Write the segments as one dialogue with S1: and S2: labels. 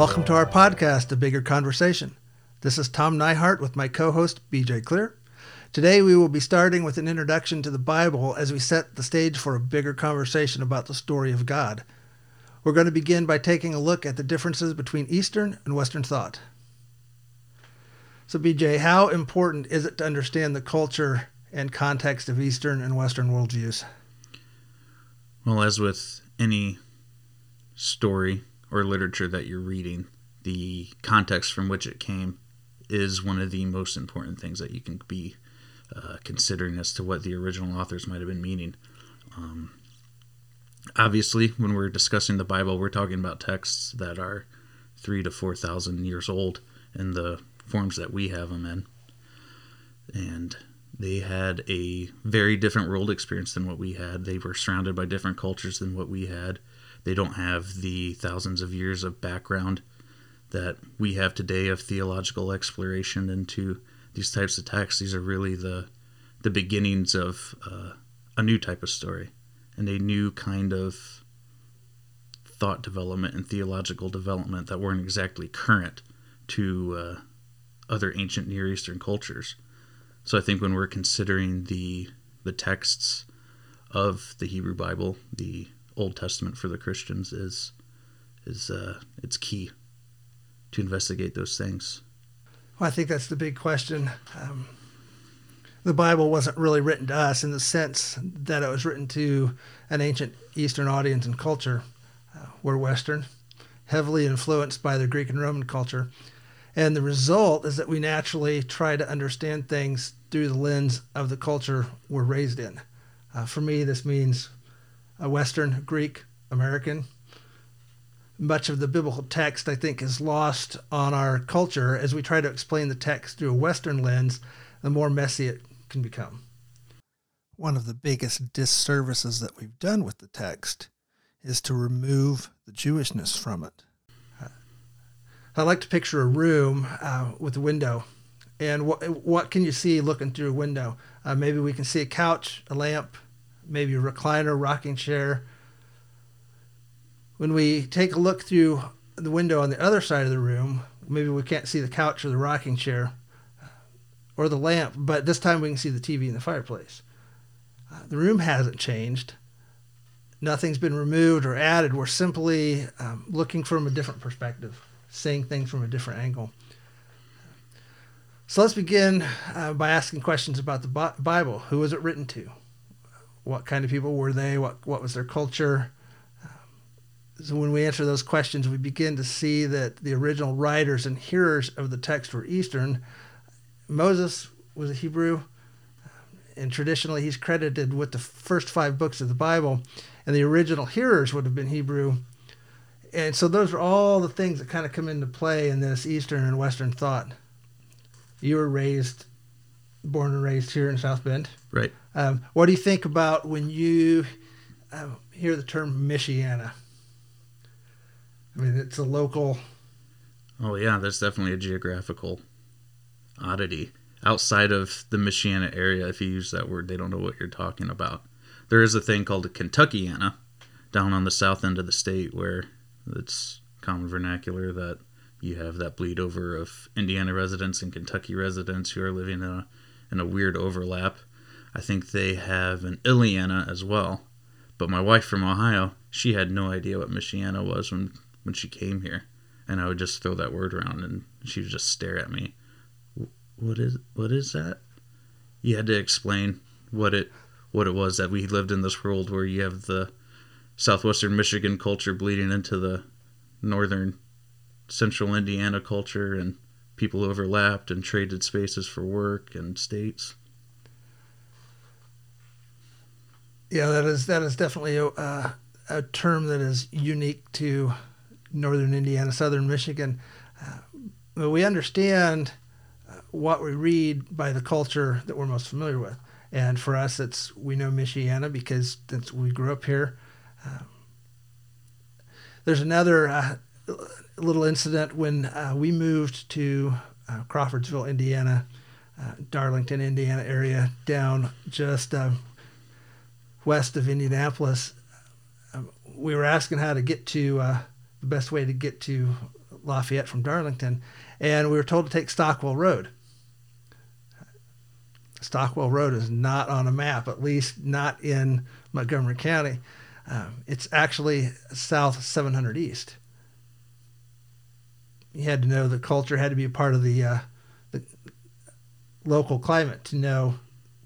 S1: Welcome to our podcast, A Bigger Conversation. This is Tom Neihart with my co host, BJ Clear. Today, we will be starting with an introduction to the Bible as we set the stage for a bigger conversation about the story of God. We're going to begin by taking a look at the differences between Eastern and Western thought. So, BJ, how important is it to understand the culture and context of Eastern and Western worldviews?
S2: Well, as with any story or literature that you're reading, the context from which it came is one of the most important things that you can be uh, considering as to what the original authors might have been meaning. Um, obviously, when we're discussing the Bible, we're talking about texts that are three to four thousand years old in the forms that we have them in, and they had a very different world experience than what we had. They were surrounded by different cultures than what we had. They don't have the thousands of years of background that we have today of theological exploration into these types of texts. These are really the the beginnings of uh, a new type of story and a new kind of thought development and theological development that weren't exactly current to uh, other ancient Near Eastern cultures. So I think when we're considering the the texts of the Hebrew Bible, the Old Testament for the Christians is is uh, it's key to investigate those things.
S1: Well, I think that's the big question. Um, the Bible wasn't really written to us in the sense that it was written to an ancient Eastern audience and culture. Uh, we're Western, heavily influenced by the Greek and Roman culture. And the result is that we naturally try to understand things through the lens of the culture we're raised in. Uh, for me, this means a Western, Greek, American, much of the biblical text, I think, is lost on our culture as we try to explain the text through a Western lens, the more messy it can become. One of the biggest disservices that we've done with the text is to remove the Jewishness from it. I like to picture a room uh, with a window. And what, what can you see looking through a window? Uh, maybe we can see a couch, a lamp, maybe a recliner, rocking chair, when we take a look through the window on the other side of the room, maybe we can't see the couch or the rocking chair or the lamp, but this time we can see the TV and the fireplace. Uh, the room hasn't changed. Nothing's been removed or added. We're simply um, looking from a different perspective, seeing things from a different angle. So let's begin uh, by asking questions about the Bible. Who was it written to? What kind of people were they? What, what was their culture? Um, so when we answer those questions, we begin to see that the original writers and hearers of the text were Eastern. Moses was a Hebrew, um, and traditionally he's credited with the first five books of the Bible, and the original hearers would have been Hebrew. And so those are all the things that kind of come into play in this Eastern and Western thought. You were raised, born and raised here in South Bend.
S2: Right.
S1: Um, what do you think about when you uh, hear the term Michiana? I mean, it's a local.
S2: Oh yeah, there's definitely a geographical oddity outside of the Michiana area. If you use that word, they don't know what you're talking about. There is a thing called a Kentuckiana down on the south end of the state where it's common vernacular that you have that bleed over of Indiana residents and Kentucky residents who are living in a in a weird overlap. I think they have an Illiana as well. But my wife from Ohio, she had no idea what Michiana was when when she came here, and I would just throw that word around, and she would just stare at me. What is what is that? You had to explain what it what it was that we lived in this world where you have the southwestern Michigan culture bleeding into the northern central Indiana culture, and people overlapped and traded spaces for work and states.
S1: Yeah, that is that is definitely a, uh, a term that is unique to northern Indiana, southern Michigan. Uh, we understand uh, what we read by the culture that we're most familiar with. And for us, it's we know Michiana because we grew up here. Uh, there's another uh, little incident when uh, we moved to uh, Crawfordsville, Indiana, Darlington, Indiana area, down just west of Indianapolis. we were asking how to get to the best way to get to Lafayette from Darlington, and we were told to take Stockwell Road. Stockwell Road is not on a map, at least not in Montgomery County. Um, it's actually south 700 east. You had to know the culture had to be a part of the, uh, the local climate to know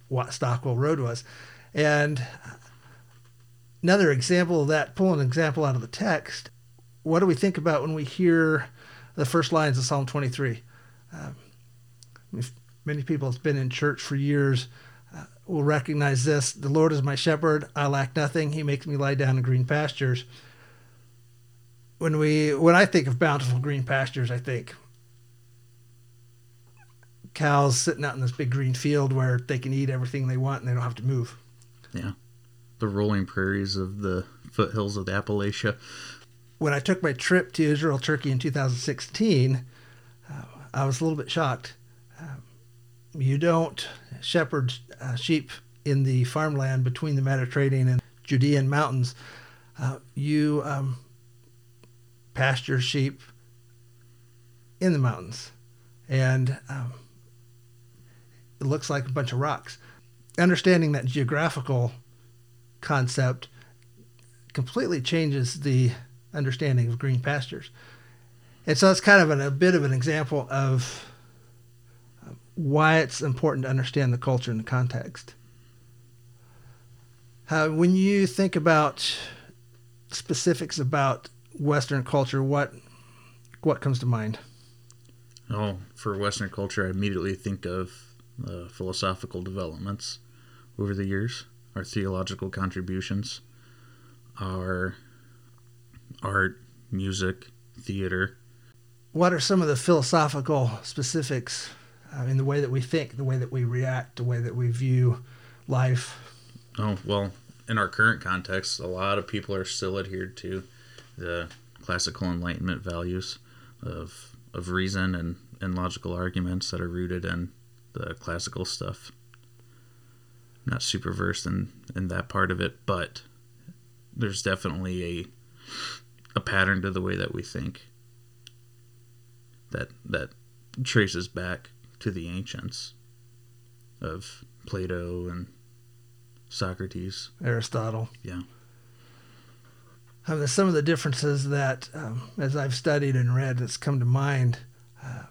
S1: what Stockwell Road was. And another example of that, pull an example out of the text. What do we think about when we hear the first lines of Psalm 23? Um, many people that's been in church for years uh, will recognize this. The Lord is my shepherd; I lack nothing. He makes me lie down in green pastures. When we, when I think of bountiful green pastures, I think cows sitting out in this big green field where they can eat everything they want and they don't have to move.
S2: Yeah, the rolling prairies of the foothills of the Appalachia.
S1: When I took my trip to Israel, Turkey in 2016, uh, I was a little bit shocked. Um, you don't shepherd uh, sheep in the farmland between the Mediterranean and Judean mountains. Uh, you um, pasture sheep in the mountains, and um, it looks like a bunch of rocks. Understanding that geographical concept completely changes the understanding of green pastures. And so it's kind of an, a bit of an example of why it's important to understand the culture and the context. Uh, when you think about specifics about Western culture, what what comes to mind?
S2: Oh, for Western culture, I immediately think of uh, philosophical developments over the years, our theological contributions, our art, music, theater.
S1: What are some of the philosophical specifics uh, in the way that we think, the way that we react, the way that we view life.
S2: Oh, well, in our current context, a lot of people are still adhered to the classical Enlightenment values of, of reason and, and logical arguments that are rooted in the classical stuff. not super versed in, in that part of it, but there's definitely a a pattern to the way that we think that that traces back to the ancients of Plato and Socrates,
S1: Aristotle.
S2: Yeah.
S1: Um, some of the differences that, um, as I've studied and read, that's come to mind. Uh,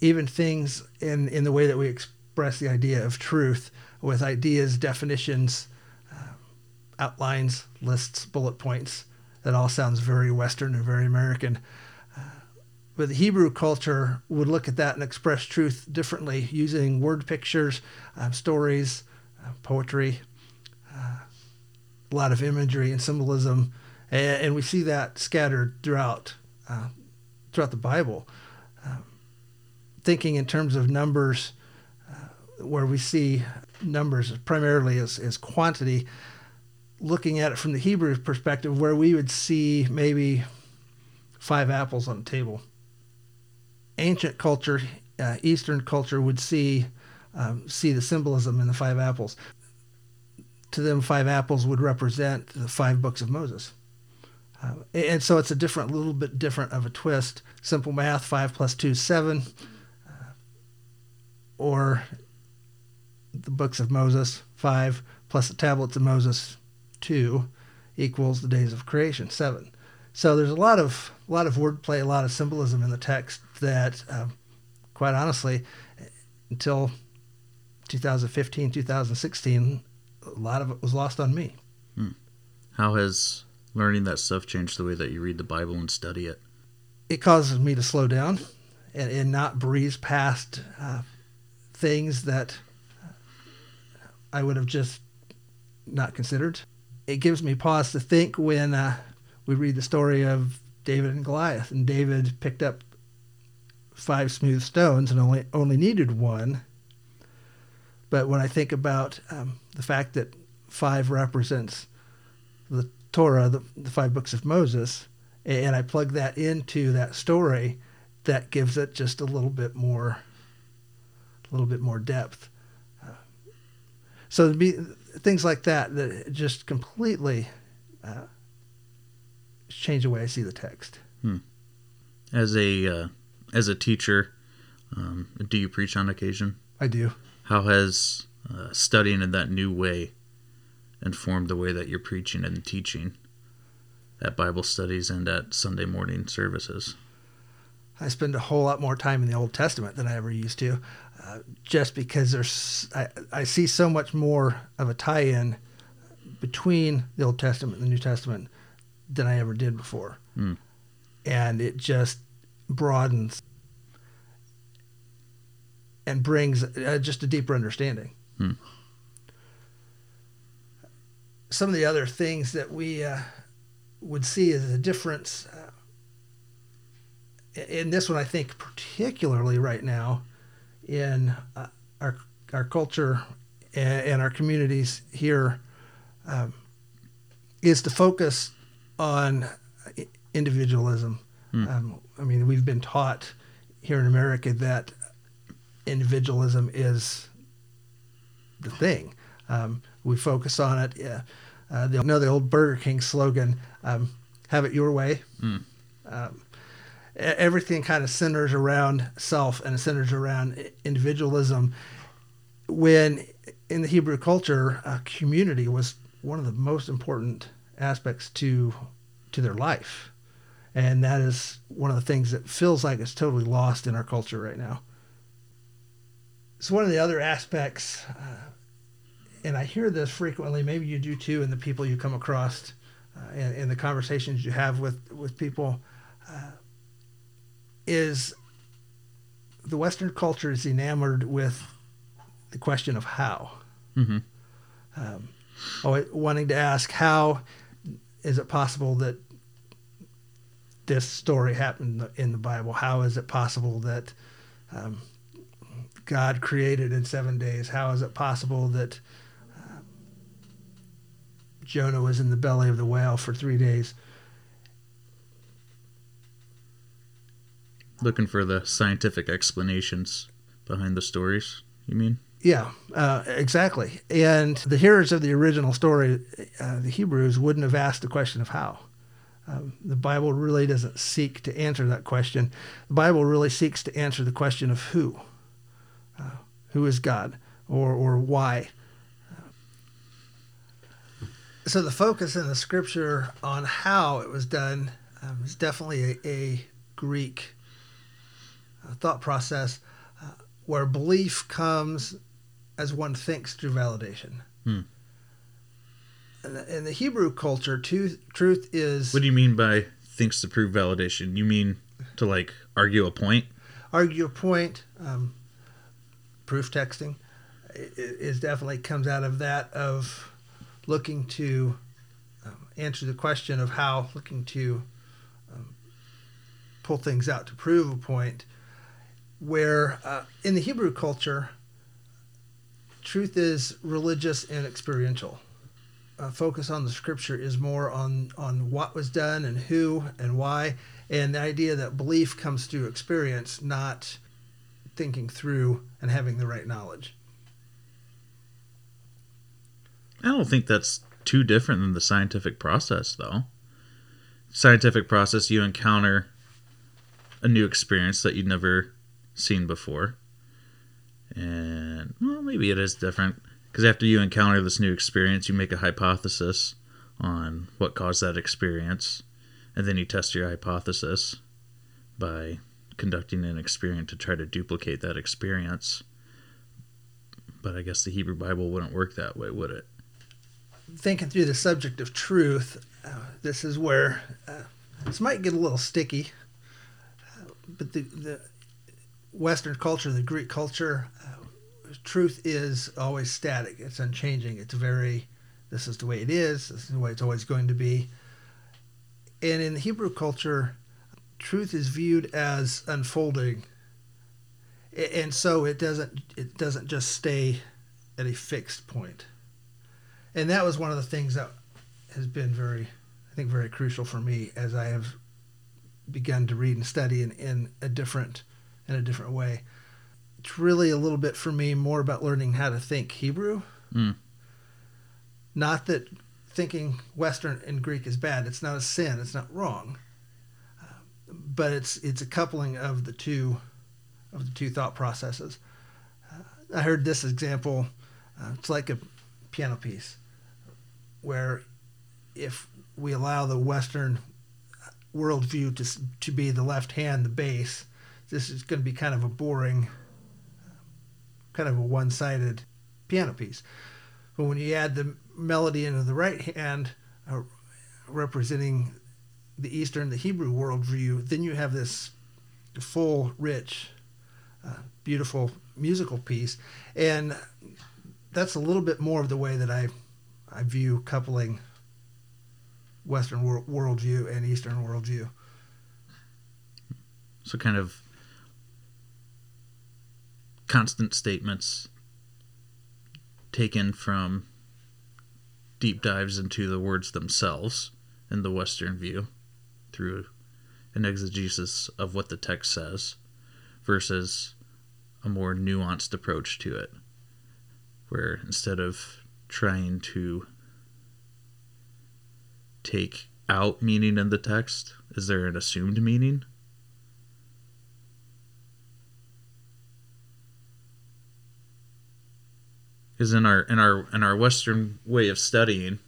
S1: even things in in the way that we express the idea of truth, with ideas, definitions, uh, outlines, lists, bullet points. That all sounds very Western and very American. But the Hebrew culture would look at that and express truth differently using word pictures, uh, stories, uh, poetry, uh, a lot of imagery and symbolism. And, and we see that scattered throughout, uh, throughout the Bible. Um, thinking in terms of numbers, uh, where we see numbers primarily as, as quantity, looking at it from the Hebrew perspective, where we would see maybe five apples on the table ancient culture, uh, Eastern culture would see um, see the symbolism in the five apples. To them, five apples would represent the five books of Moses. Uh, and so it's a different, little bit different of a twist. Simple math: five plus two seven, uh, or the books of Moses, five plus the tablets of Moses, two, equals the days of creation, seven. So there's a lot of a lot of wordplay, a lot of symbolism in the text that, uh, quite honestly, until 2015, 2016, a lot of it was lost on me.
S2: Hmm. How has learning that stuff changed the way that you read the Bible and study it?
S1: It causes me to slow down and, and not breeze past uh, things that I would have just not considered. It gives me pause to think when uh, we read the story of David and Goliath, and David picked up five smooth stones and only only needed one. But when I think about um, the fact that five represents the Torah, the, the five books of Moses, and I plug that into that story, that gives it just a little bit more, a little bit more depth. Uh, so be things like that that just completely uh, change the way I see the text.
S2: Hmm. As a uh, as a teacher, um, do you preach on occasion?
S1: I do.
S2: How has uh, studying in that new way informed the way that you're preaching and teaching at Bible studies and at Sunday morning services?
S1: I spend a whole lot more time in the Old Testament than I ever used to, uh, just because there's I, I see so much more of a tie-in between the Old Testament and the New Testament than I ever did before,
S2: Mm.
S1: and it just broadens and brings uh, just a deeper understanding.
S2: Hmm.
S1: Some of the other things that we uh, would see as a difference uh, in this one, I think particularly right now in uh, our our culture and, and our communities here um, is to focus on individualism.
S2: Hmm.
S1: Um, I mean, we've been taught here in America that individualism is the thing. Um, we focus on it. Yeah. Uh, the, you know the old Burger King slogan, um, "Have it your way."
S2: Hmm.
S1: Um, everything kind of centers around self and it centers around individualism. When in the Hebrew culture, uh, community was one of the most important aspects to to their life, and that is one of the things that feels like it's totally lost in our culture right now. So one of the other aspects, uh, and I hear this frequently, maybe you do too, in the people you come across, uh, in, in the conversations you have with with people, uh, is the Western culture is enamored with the question of how.
S2: Mm-hmm.
S1: Um, wanting to ask how is it possible that this story happened in the Bible? How is it possible that um, God created in seven days? How is it possible that uh, Jonah was in the belly of the whale for three days?
S2: Looking for the scientific explanations behind the stories, you mean?
S1: Yeah, uh, exactly. And the hearers of the original story, uh, the Hebrews, wouldn't have asked the question of how. Um, the Bible really doesn't seek to answer that question. The Bible really seeks to answer the question of who. Who is God or, or why? So the focus in the scripture on how it was done um, is definitely a, a Greek uh, thought process uh, where belief comes as one thinks through validation.
S2: Hmm.
S1: In, the, in the Hebrew culture, tu- truth is
S2: What do you mean by thinks to prove validation? You mean to like argue a point?
S1: argue a point. Um, proof texting is definitely comes out of that of looking to um, answer the question of how, looking to um, pull things out to prove a point. Where uh, in the Hebrew culture, truth is religious and experiential. Uh, focus on the scripture is more on on what was done and who and why, and the idea that belief comes through experience, not thinking through and having the right knowledge.
S2: I don't think that's too different than the scientific process, though. Scientific process, you encounter a new experience that you'd never seen before. And, well, maybe it is different. Because after you encounter this new experience, you make a hypothesis on what caused that experience. And then you test your hypothesis by conducting an experiment to try to duplicate that experience. But I guess the Hebrew Bible wouldn't work that way, would it?
S1: Thinking through the subject of truth, uh, this is where uh, this might get a little sticky, uh, but the, the Western culture, the Greek culture, uh, truth is always static. It's unchanging. It's very, this is the way it is. This is the way it's always going to be. And in the Hebrew culture, truth is viewed as unfolding, and so it doesn't it doesn't just stay at a fixed point. And that was one of the things that has been very, I think, very crucial for me as I have begun to read and study in, in a different in a different way. It's really a little bit for me more about learning how to think Hebrew.
S2: Mm.
S1: Not that thinking Western and Greek is bad. It's not a sin. It's not wrong. But it's it's a coupling of the two of the two thought processes. Uh, I heard this example. Uh, it's like a piano piece, where if we allow the Western worldview to to be the left hand, the bass, this is going to be kind of a boring, kind of a one-sided piano piece. But when you add the melody into the right hand, uh, representing the Eastern, the Hebrew worldview, then you have this full, rich, uh, beautiful musical piece, and that's a little bit more of the way that I I view coupling Western world, worldview and Eastern worldview.
S2: So kind of constant statements taken from deep dives into the words themselves in the Western view through an exegesis of what the text says versus a more nuanced approach to it, where instead of trying to take out meaning in the text, is there an assumed meaning? Because in our in our in our Western way of studying,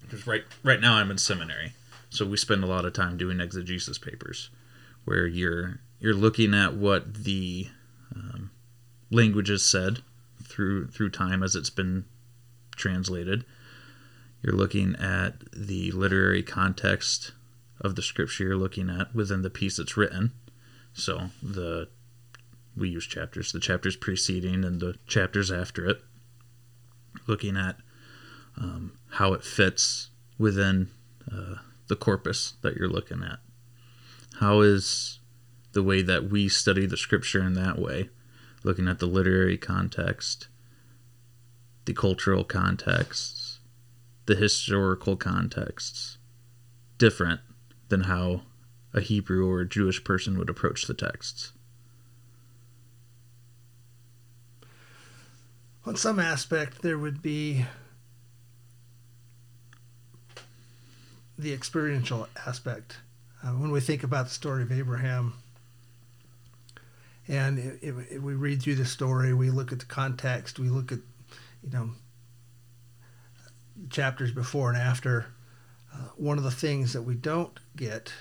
S2: because right right now I'm in seminary, so we spend a lot of time doing exegesis papers, where you're you're looking at what the um, language has said through through time as it's been translated. You're looking at the literary context of the scripture you're looking at within the piece that's written. So the we use chapters, the chapters preceding and the chapters after it, looking at um, how it fits within uh, the corpus that you're looking at. How is the way that we study the scripture in that way, looking at the literary context, the cultural contexts, the historical contexts, different than how a Hebrew or a Jewish person would approach the texts?
S1: on some aspect there would be the experiential aspect uh, when we think about the story of Abraham and if, if, we read through the story we look at the context we look at you know chapters before and after uh, one of the things that we don't get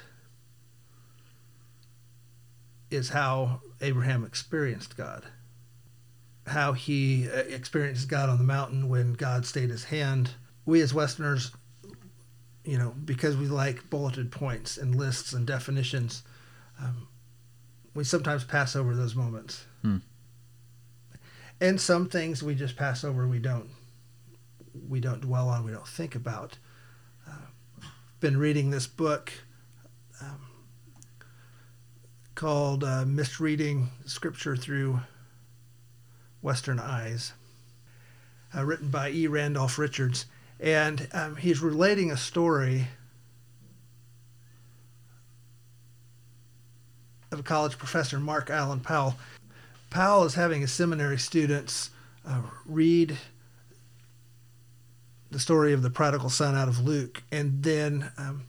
S1: is how Abraham experienced God how he uh, experienced God on the mountain when God stayed his hand. We as Westerners, you know, because we like bulleted points and lists and definitions, um, we sometimes pass over those moments. Hmm. And some things we just pass over. We don't. We don't dwell on. We don't think about. Uh, been reading this book um, called uh, "Misreading Scripture Through Western Eyes, uh, written by E. Randolph Richards. And um, he's relating a story of a college professor, Mark Allen Powell. Powell is having his seminary students uh, read the story of the prodigal son out of Luke and then um,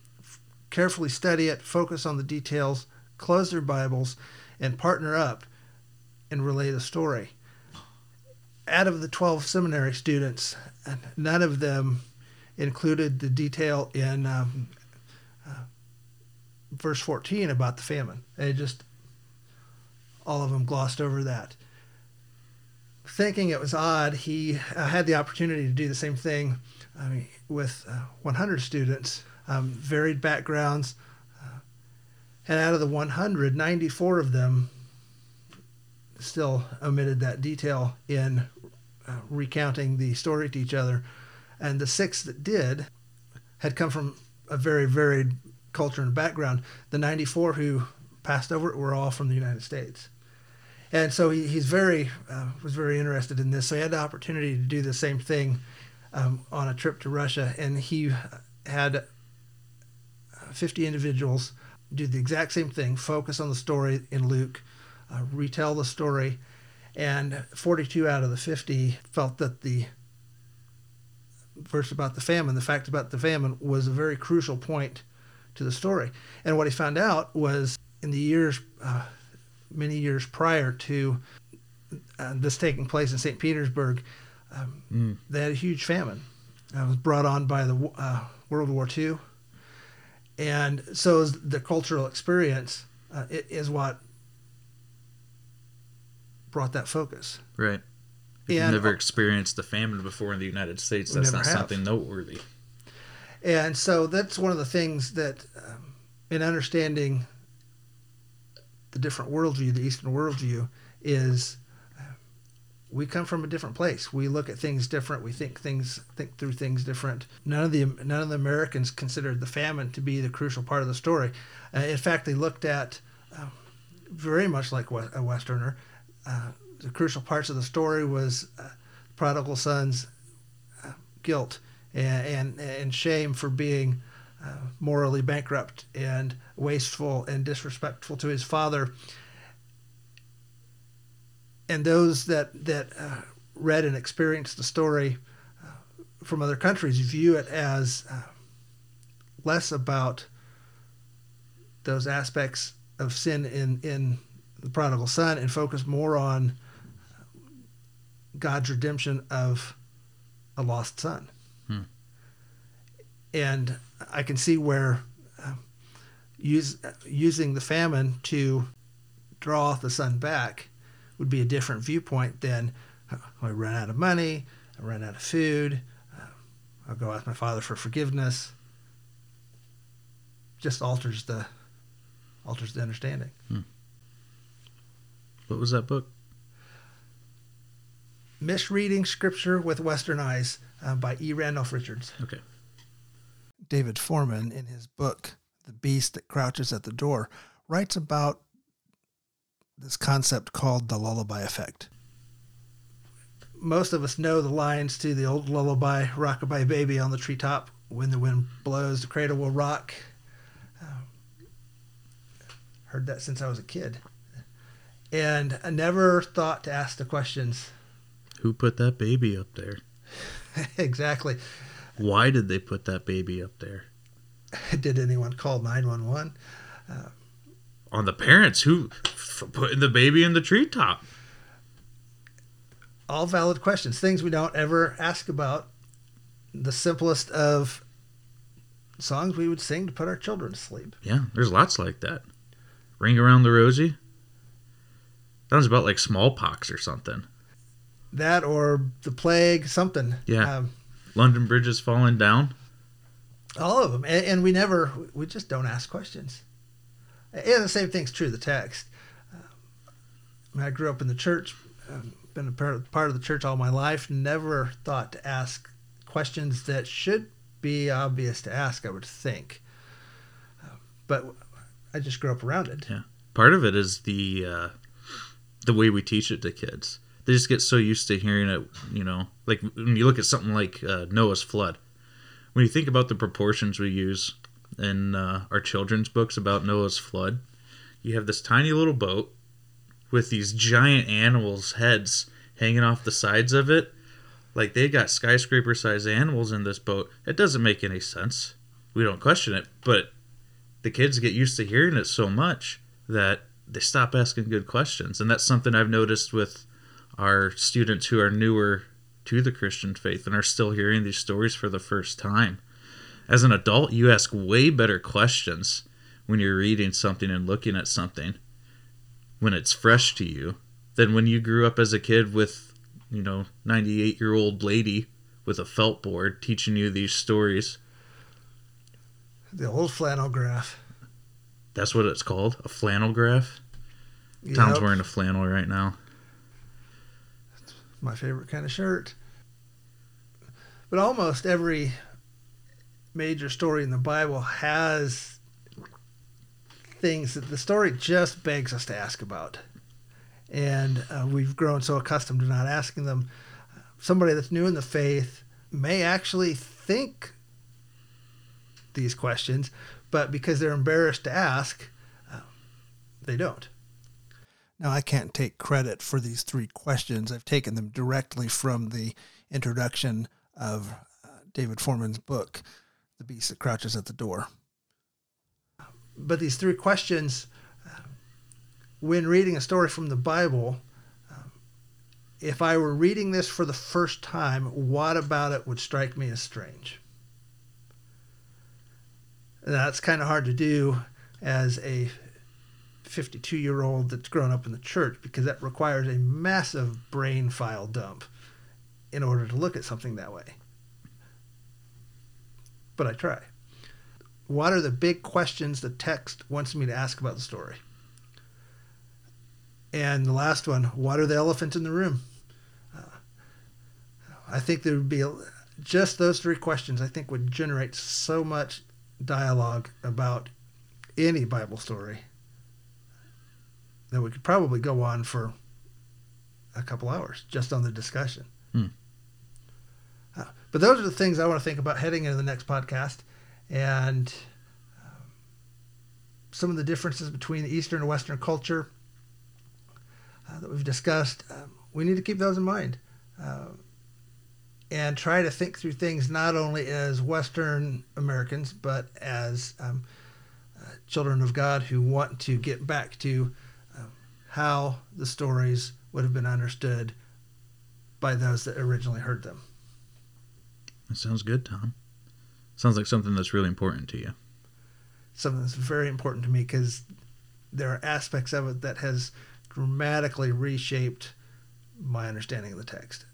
S1: carefully study it, focus on the details, close their Bibles, and partner up and relay the story out of the 12 seminary students, none of them included the detail in um, uh, verse 14 about the famine. They just, all of them glossed over that. Thinking it was odd, he uh, had the opportunity to do the same thing I mean, with uh, 100 students, um, varied backgrounds. Uh, and out of the 100, 94 of them still omitted that detail in uh, recounting the story to each other. And the six that did had come from a very varied culture and background. The 94 who passed over it were all from the United States. And so he, he's very uh, was very interested in this. So he had the opportunity to do the same thing um, on a trip to Russia, and he had 50 individuals do the exact same thing, focus on the story in Luke, uh, retell the story, and 42 out of the 50 felt that the verse about the famine, the fact about the famine, was a very crucial point to the story. And what he found out was in the years, uh, many years prior to uh, this taking place in St. Petersburg, um, mm. they had a huge famine. It was brought on by the uh, World War II. And so the cultural experience uh, is what brought that focus.
S2: Right. If you've never experienced the famine before in the United States, that's not have. something noteworthy.
S1: And so that's one of the things that, um, in understanding the different worldview, the Eastern worldview, is uh, we come from a different place. We look at things different. We think things think through things different. None of the none of the Americans considered the famine to be the crucial part of the story. Uh, in fact, they looked at uh, very much like a Westerner. Uh, the crucial parts of the story was uh, prodigal son's uh, guilt and, and, and shame for being uh, morally bankrupt and wasteful and disrespectful to his father. And those that that uh, read and experienced the story from other countries view it as less about those aspects of sin in in the prodigal son and focus more on God's redemption of a lost son. Hmm. And I can see where uh, use, using the famine to draw the son back would be a different viewpoint than uh, I run out of money, I run out of food, uh, I'll go ask my father for forgiveness. Just alters the alters the understanding. Hmm.
S2: What was that book?
S1: Misreading Scripture with Western Eyes uh, by E. Randolph Richards.
S2: Okay.
S1: David Fohrman, in his book, The Beast That Crouches at the Door, writes about this concept called the lullaby effect. Most of us know the lines to the old lullaby, Rockabye Baby on the Treetop. When the wind blows, the cradle will rock. Um, heard that since I was a kid. And I never thought to ask the questions
S2: who put that baby up there?
S1: exactly.
S2: Why did they put that baby up there?
S1: Did anyone call 911? Uh,
S2: On the parents who for putting the baby in the treetop.
S1: All valid questions, things we don't ever ask about. The simplest of songs we would sing to put our children to sleep.
S2: Yeah, there's lots like that. Ring around the rosy. That was about like smallpox or something
S1: that or the plague, something.
S2: Yeah. Um, London Bridge is falling down.
S1: All of them, and, and, we never, we just don't ask questions. And the same thing's true the text. Um, I grew up in the church, um, been a part of the church all my life. Never thought to ask questions that should be obvious to ask. I would think, uh, but I just grew up around it.
S2: Yeah, part of it is the uh, the way we teach it to kids they just get so used to hearing it, you know, like when you look at something like uh, Noah's flood. When you think about the proportions we use in uh, our children's books about Noah's flood, you have this tiny little boat with these giant animals' heads hanging off the sides of it. Like they got skyscraper sized animals in this boat. It doesn't make any sense. We don't question it, but the kids get used to hearing it so much that they stop asking good questions. And that's something I've noticed with our students who are newer to the Christian faith and are still hearing these stories for the first time. As an adult, you ask way better questions when you're reading something and looking at something when it's fresh to you than when you grew up as a kid with, you know, 98 year old lady with a felt board teaching you these stories.
S1: The old flannel graph.
S2: That's what it's called, a flannel graph. Yep. Tom's wearing a flannel right now
S1: my favorite kind of shirt. But almost every major story in the Bible has things that the story just begs us to ask about. And uh, we've grown so accustomed to not asking them. Somebody that's new in the faith may actually think these questions, but because they're embarrassed to ask, uh, they don't. Now, I can't take credit for these three questions. I've taken them directly from the introduction of uh, David Fohrman's book, The Beast That Crouches at the Door. but these three questions, uh, when reading a story from the Bible, um, if I were reading this for the first time, what about it would strike me as strange? That's kind of hard to do as a 52 year old that's grown up in the church because that requires a massive brain file dump in order to look at something that way. But I try. What are the big questions the text wants me to ask about the story? And the last one, what are the elephants in the room? Uh, I think there would be a, just those three questions, I think, would generate so much dialogue about any Bible story that we could probably go on for a couple hours just on the discussion.
S2: Hmm.
S1: Uh, but those are the things I want to think about heading into the next podcast and um, some of the differences between Eastern and Western culture uh, that we've discussed. Um, we need to keep those in mind uh, and try to think through things not only as Western Americans, but as um, uh, children of God who want to get back to how the stories would have been understood by those that originally heard them.
S2: That sounds good, Tom. Sounds like something that's really important to you.
S1: Something that's very important to me because there are aspects of it that has dramatically reshaped my understanding of the text.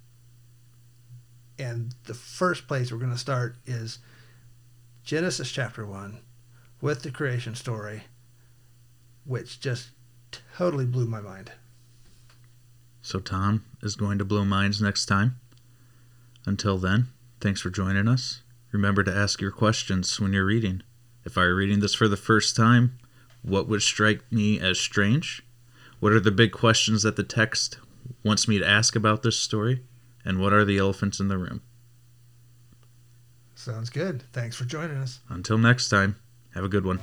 S1: And the first place we're going to start is Genesis chapter 1 with the creation story, which just totally blew my mind.
S2: So, Tom is going to blow minds next time. Until then, thanks for joining us. Remember to ask your questions when you're reading. If I were reading this for the first time, what would strike me as strange? What are the big questions that the text wants me to ask about this story? And what are the elephants in the room?
S1: Sounds good. Thanks for joining us.
S2: Until next time, have a good one.